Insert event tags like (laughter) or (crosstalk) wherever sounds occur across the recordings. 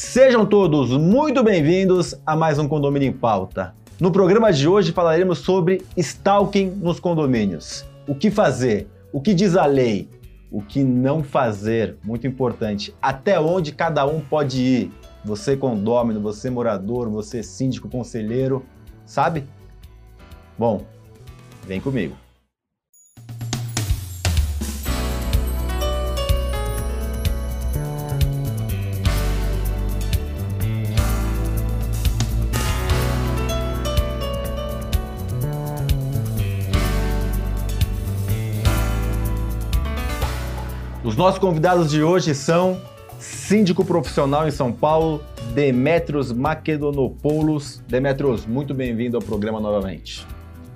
Sejam todos muito bem-vindos a mais um Condomínio em Pauta. No programa de hoje falaremos sobre stalking nos condomínios. O que fazer? O que diz a lei? O que não fazer? Muito importante. Até onde cada um pode ir? Você condômino, você morador, você síndico, conselheiro, sabe? Bom, vem comigo. Nossos convidados de hoje são síndico profissional em São Paulo, Demetrios Makedonopoulos. Demetrios, muito bem-vindo ao programa novamente.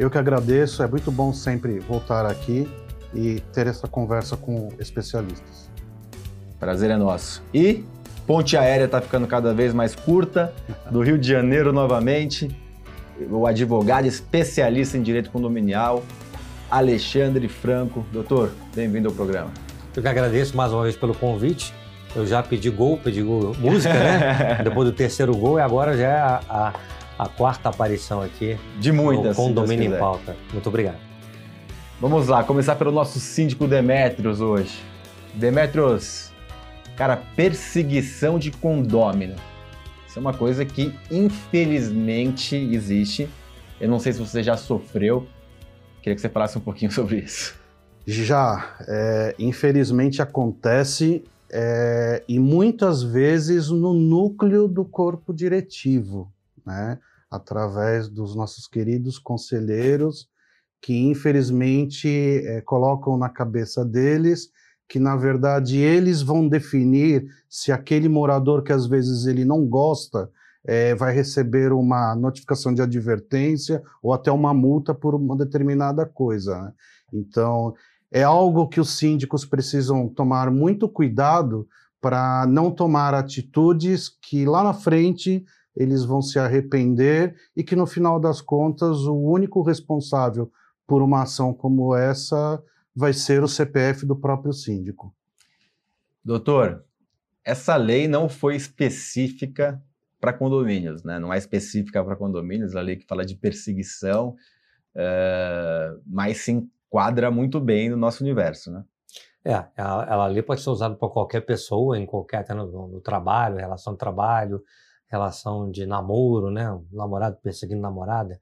Eu que agradeço, é muito bom sempre voltar aqui e ter essa conversa com especialistas. Prazer é nosso. E ponte aérea está ficando cada vez mais curta, do Rio de Janeiro novamente, o advogado especialista em direito condominial, Alexandre Franco. Doutor, bem-vindo ao programa. Eu que agradeço mais uma vez pelo convite. Eu já pedi gol, pedi gol, música, né? (laughs) Depois do terceiro gol e agora já é a, a, a quarta aparição aqui. De muitas. Com domínio em pauta. Muito obrigado. Vamos lá, começar pelo nosso síndico Demetrios hoje. Demetrios, cara, perseguição de condômino. Isso é uma coisa que infelizmente existe. Eu não sei se você já sofreu. Queria que você falasse um pouquinho (laughs) sobre isso. Já, é, infelizmente acontece é, e muitas vezes no núcleo do corpo diretivo, né? através dos nossos queridos conselheiros que infelizmente é, colocam na cabeça deles que na verdade eles vão definir se aquele morador que às vezes ele não gosta é, vai receber uma notificação de advertência ou até uma multa por uma determinada coisa. Né? Então é algo que os síndicos precisam tomar muito cuidado para não tomar atitudes que lá na frente eles vão se arrepender e que no final das contas o único responsável por uma ação como essa vai ser o CPF do próprio síndico. Doutor, essa lei não foi específica para condomínios, né? Não é específica para condomínios, a lei que fala de perseguição, uh, mas sim quadra muito bem no nosso universo, né? É, ela, ela ali pode ser usada por qualquer pessoa, em qualquer, até no, no, trabalho, relação de trabalho, relação de namoro, né? namorado perseguindo namorada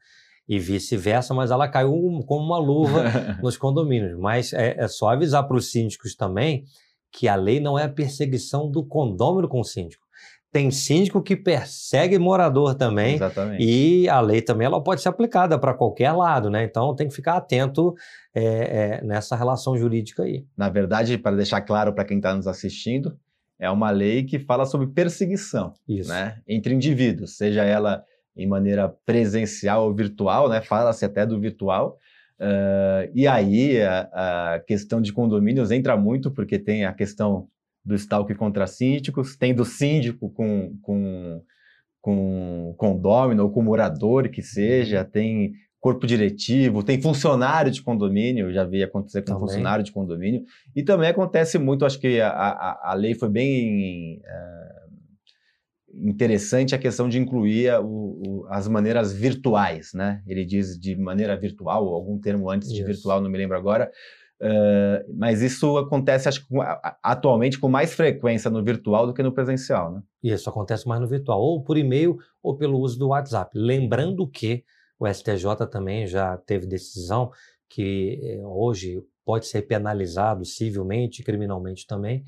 e vice-versa, mas ela caiu como uma luva (laughs) nos condomínios. Mas é, é só avisar para os síndicos também que a lei não é a perseguição do condômino com o síndico tem síndico que persegue morador também. Exatamente. E a lei também ela pode ser aplicada para qualquer lado, né? Então tem que ficar atento é, é, nessa relação jurídica aí. Na verdade, para deixar claro para quem está nos assistindo, é uma lei que fala sobre perseguição Isso. Né? entre indivíduos, seja ela em maneira presencial ou virtual, né? Fala-se até do virtual. Uh, e aí a, a questão de condomínios entra muito, porque tem a questão do stalk contra síndicos, tem do síndico com, com, com condômino ou com morador que seja, tem corpo diretivo, tem funcionário de condomínio, já vi acontecer com também. funcionário de condomínio, e também acontece muito, acho que a, a, a lei foi bem uh, interessante a questão de incluir o, o, as maneiras virtuais, né? Ele diz de maneira virtual, ou algum termo antes de virtual, não me lembro agora, Uh, mas isso acontece, acho que atualmente com mais frequência no virtual do que no presencial, né? Isso acontece mais no virtual, ou por e-mail ou pelo uso do WhatsApp. Lembrando que o STJ também já teve decisão que eh, hoje pode ser penalizado civilmente e criminalmente também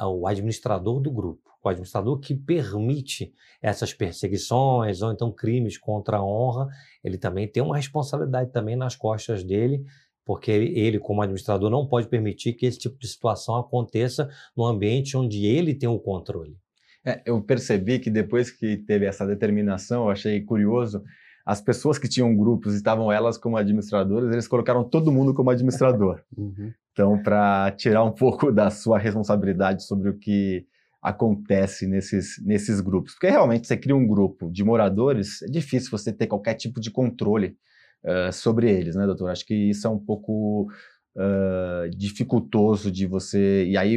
o administrador do grupo, o administrador que permite essas perseguições ou então crimes contra a honra, ele também tem uma responsabilidade também nas costas dele porque ele, como administrador, não pode permitir que esse tipo de situação aconteça no ambiente onde ele tem o controle. É, eu percebi que depois que teve essa determinação, eu achei curioso, as pessoas que tinham grupos, estavam elas como administradoras, eles colocaram todo mundo como administrador. (laughs) Uhum. Então, para tirar um pouco da sua responsabilidade sobre o que acontece nesses, nesses grupos. Porque realmente você cria um grupo de moradores, é difícil você ter qualquer tipo de controle uh, sobre eles, né, doutor? Acho que isso é um pouco uh, dificultoso de você. E aí,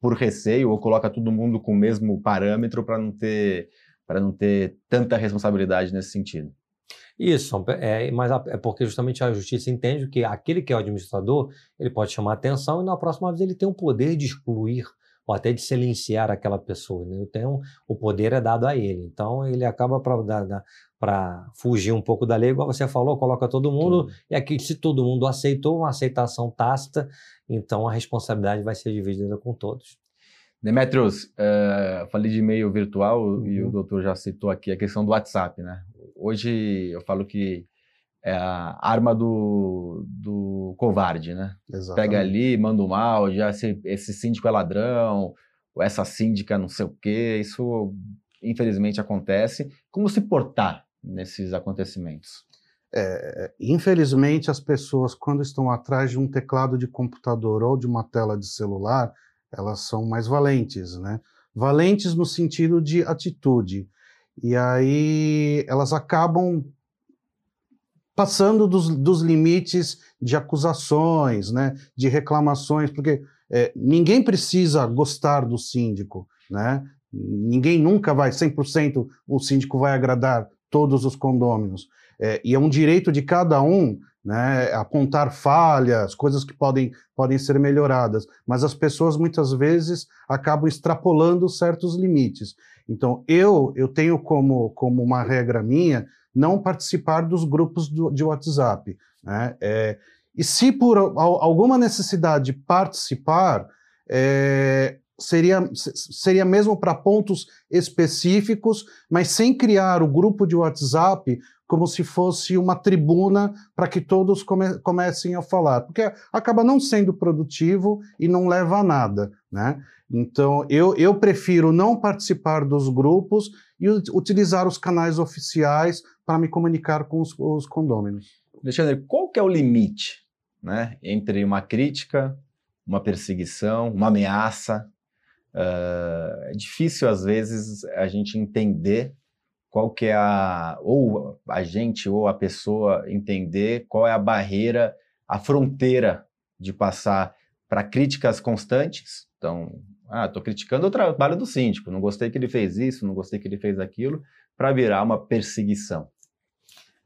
por receio ou coloca todo mundo com o mesmo parâmetro para não ter para não ter tanta responsabilidade nesse sentido. Isso, é, mas é porque justamente a justiça entende que aquele que é o administrador, ele pode chamar atenção e na próxima vez ele tem o poder de excluir ou até de silenciar aquela pessoa. Né? Então, o poder é dado a ele. Então, ele acaba para fugir um pouco da lei, igual você falou, coloca todo mundo, Tudo. e aqui, se todo mundo aceitou, uma aceitação tácita, então a responsabilidade vai ser dividida com todos. Demetrios, uh, falei de e-mail virtual uhum. e o uhum. doutor já citou aqui a questão do WhatsApp, né? Hoje eu falo que é a arma do, do covarde, né? Exatamente. Pega ali, manda um áudio, esse, esse síndico é ladrão, ou essa síndica não sei o quê, isso infelizmente acontece. Como se portar nesses acontecimentos? É, infelizmente, as pessoas, quando estão atrás de um teclado de computador ou de uma tela de celular, elas são mais valentes, né? Valentes no sentido de atitude. E aí elas acabam passando dos, dos limites de acusações, né? De reclamações, porque é, ninguém precisa gostar do síndico, né? Ninguém nunca vai, 100% o síndico vai agradar todos os condôminos. É, e é um direito de cada um né, apontar falhas, coisas que podem, podem ser melhoradas, mas as pessoas muitas vezes acabam extrapolando certos limites. Então, eu, eu tenho como, como uma regra minha não participar dos grupos do, de WhatsApp. Né? É, e se por alguma necessidade participar, é, seria, seria mesmo para pontos específicos, mas sem criar o grupo de WhatsApp como se fosse uma tribuna para que todos come, comecem a falar, porque acaba não sendo produtivo e não leva a nada, né? Então, eu, eu prefiro não participar dos grupos e utilizar os canais oficiais para me comunicar com os, os condôminos. Alexandre, qual que é o limite né, entre uma crítica, uma perseguição, uma ameaça? Uh, é difícil, às vezes, a gente entender qual que é a ou a gente ou a pessoa entender qual é a barreira, a fronteira de passar para críticas constantes. Então, ah, estou criticando o trabalho do síndico, não gostei que ele fez isso, não gostei que ele fez aquilo, para virar uma perseguição.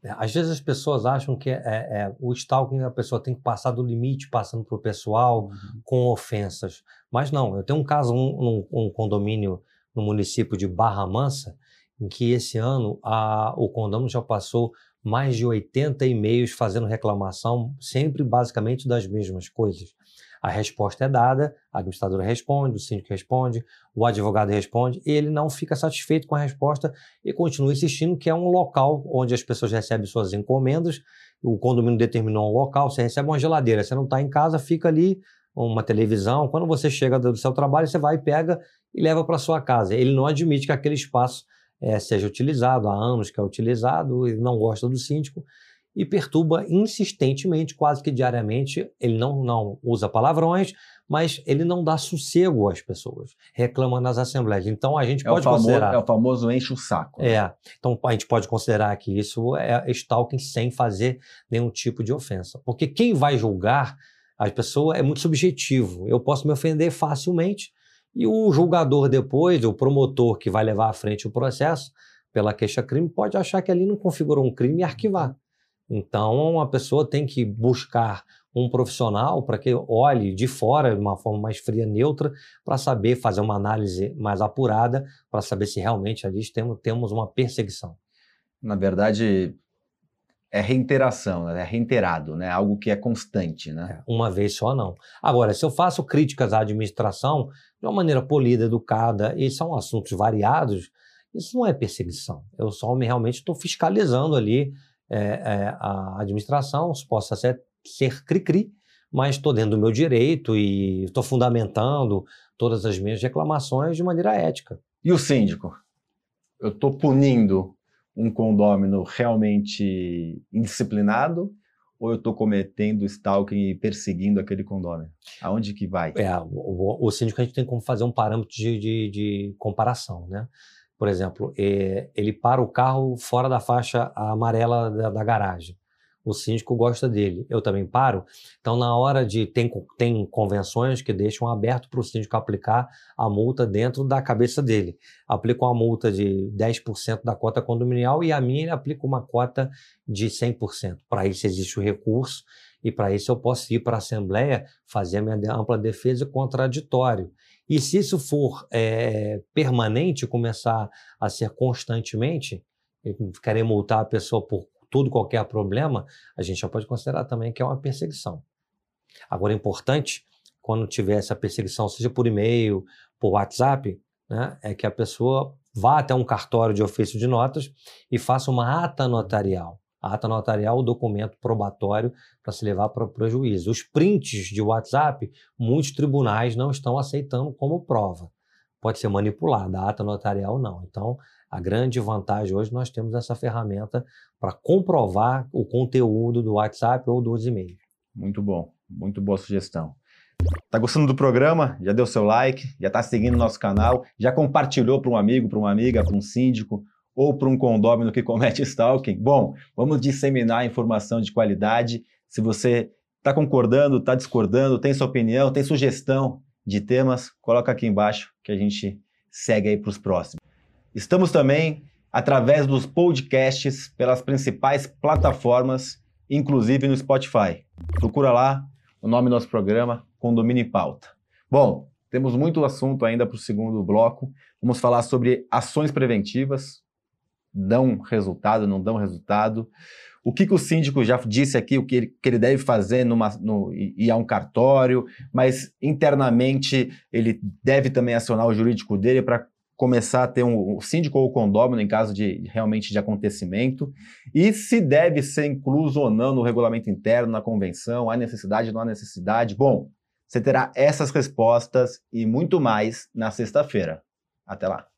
É, às vezes as pessoas acham que é, é, o stalking a pessoa tem que passar do limite, passando para o pessoal, uhum. com ofensas. Mas não, eu tenho um caso, um, um, um condomínio no município de Barra Mansa, em que esse ano a, o condomínio já passou mais de 80 e-mails fazendo reclamação, sempre basicamente das mesmas coisas. A resposta é dada, a administradora responde, o síndico responde, o advogado responde, e ele não fica satisfeito com a resposta e continua insistindo que é um local onde as pessoas recebem suas encomendas, o condomínio determinou um local, você recebe uma geladeira, você não está em casa, fica ali uma televisão, quando você chega do seu trabalho, você vai, pega e leva para sua casa. Ele não admite que aquele espaço é, seja utilizado, há anos que é utilizado, ele não gosta do síndico e perturba insistentemente, quase que diariamente. Ele não, não usa palavrões, mas ele não dá sossego às pessoas, reclama nas assembleias. Então a gente é pode famoso, considerar. É o famoso enche o saco. Né? É. Então a gente pode considerar que isso é stalking sem fazer nenhum tipo de ofensa. Porque quem vai julgar a pessoa é muito subjetivo. Eu posso me ofender facilmente e o julgador depois, o promotor que vai levar à frente o processo pela queixa-crime, pode achar que ali não configurou um crime e arquivar. Então, a pessoa tem que buscar um profissional para que olhe de fora de uma forma mais fria, neutra, para saber fazer uma análise mais apurada, para saber se realmente ali temos, temos uma perseguição. Na verdade, é reiteração, né? é reiterado, né? algo que é constante. Né? É, uma vez só não. Agora, se eu faço críticas à administração de uma maneira polida, educada, e são assuntos variados, isso não é perseguição. Eu só me realmente estou fiscalizando ali é, é, a administração possa ser, ser cri-cri, mas estou dentro do meu direito e estou fundamentando todas as minhas reclamações de maneira ética. E o síndico? Eu estou punindo um condômino realmente indisciplinado ou eu estou cometendo stalking e perseguindo aquele condômino? Aonde que vai? É, o, o, síndico a gente tem como fazer um parâmetro de, de, de comparação, né? Por exemplo, é, ele para o carro fora da faixa amarela da, da, garagem. o síndico gosta dele, eu também paro. Então, na hora de. Tem, tem convenções que deixam aberto para o síndico aplicar a multa dentro da cabeça dele. Aplica uma multa de 10% da cota condominial e a minha ele aplica uma cota de 100%. Para isso existe o recurso e para isso eu posso ir para a Assembleia fazer a minha ampla defesa contraditório. E se isso for é, permanente, começar a ser constantemente, querer multar a pessoa por todo qualquer problema, a gente já pode considerar também que é uma perseguição. Agora, é importante, quando tiver essa perseguição, seja por e-mail, por WhatsApp, né, é que a pessoa vá até um cartório de ofício de notas e faça uma ata notarial. A ata notarial, o documento probatório para se levar para o prejuízo. Os prints de WhatsApp, muitos tribunais não estão aceitando como prova. Pode ser manipulada, a ata notarial não. Então, a grande vantagem hoje nós temos essa ferramenta para comprovar o conteúdo do WhatsApp ou dos e-mails. Muito bom, muito boa sugestão. Tá gostando do programa? Já deu seu like? Já está seguindo nosso canal? Já compartilhou para um amigo, para uma amiga, para um síndico ou para um condômino que comete (laughs) stalking? Bom, vamos disseminar informação de qualidade. Se você está concordando, está discordando, tem sua opinião, tem sugestão de temas, coloca aqui embaixo que a gente segue aí para os próximos. Estamos também através dos podcasts pelas principais plataformas, inclusive no Spotify. Procura lá o nome do nosso programa, Condomínio em Pauta. Bom, temos muito assunto ainda para o segundo bloco. Vamos falar sobre ações preventivas, dão resultado, não dão resultado. O que, que o síndico já disse aqui, o que ele, que ele deve fazer numa, no, ir a um cartório, mas internamente ele deve também acionar o jurídico dele para começar a ter um, um síndico ou condômino em caso de realmente de acontecimento e se deve ser incluso ou não no regulamento interno, na convenção, há necessidade, não há necessidade. Bom, você terá essas respostas e muito mais na sexta-feira. Até lá.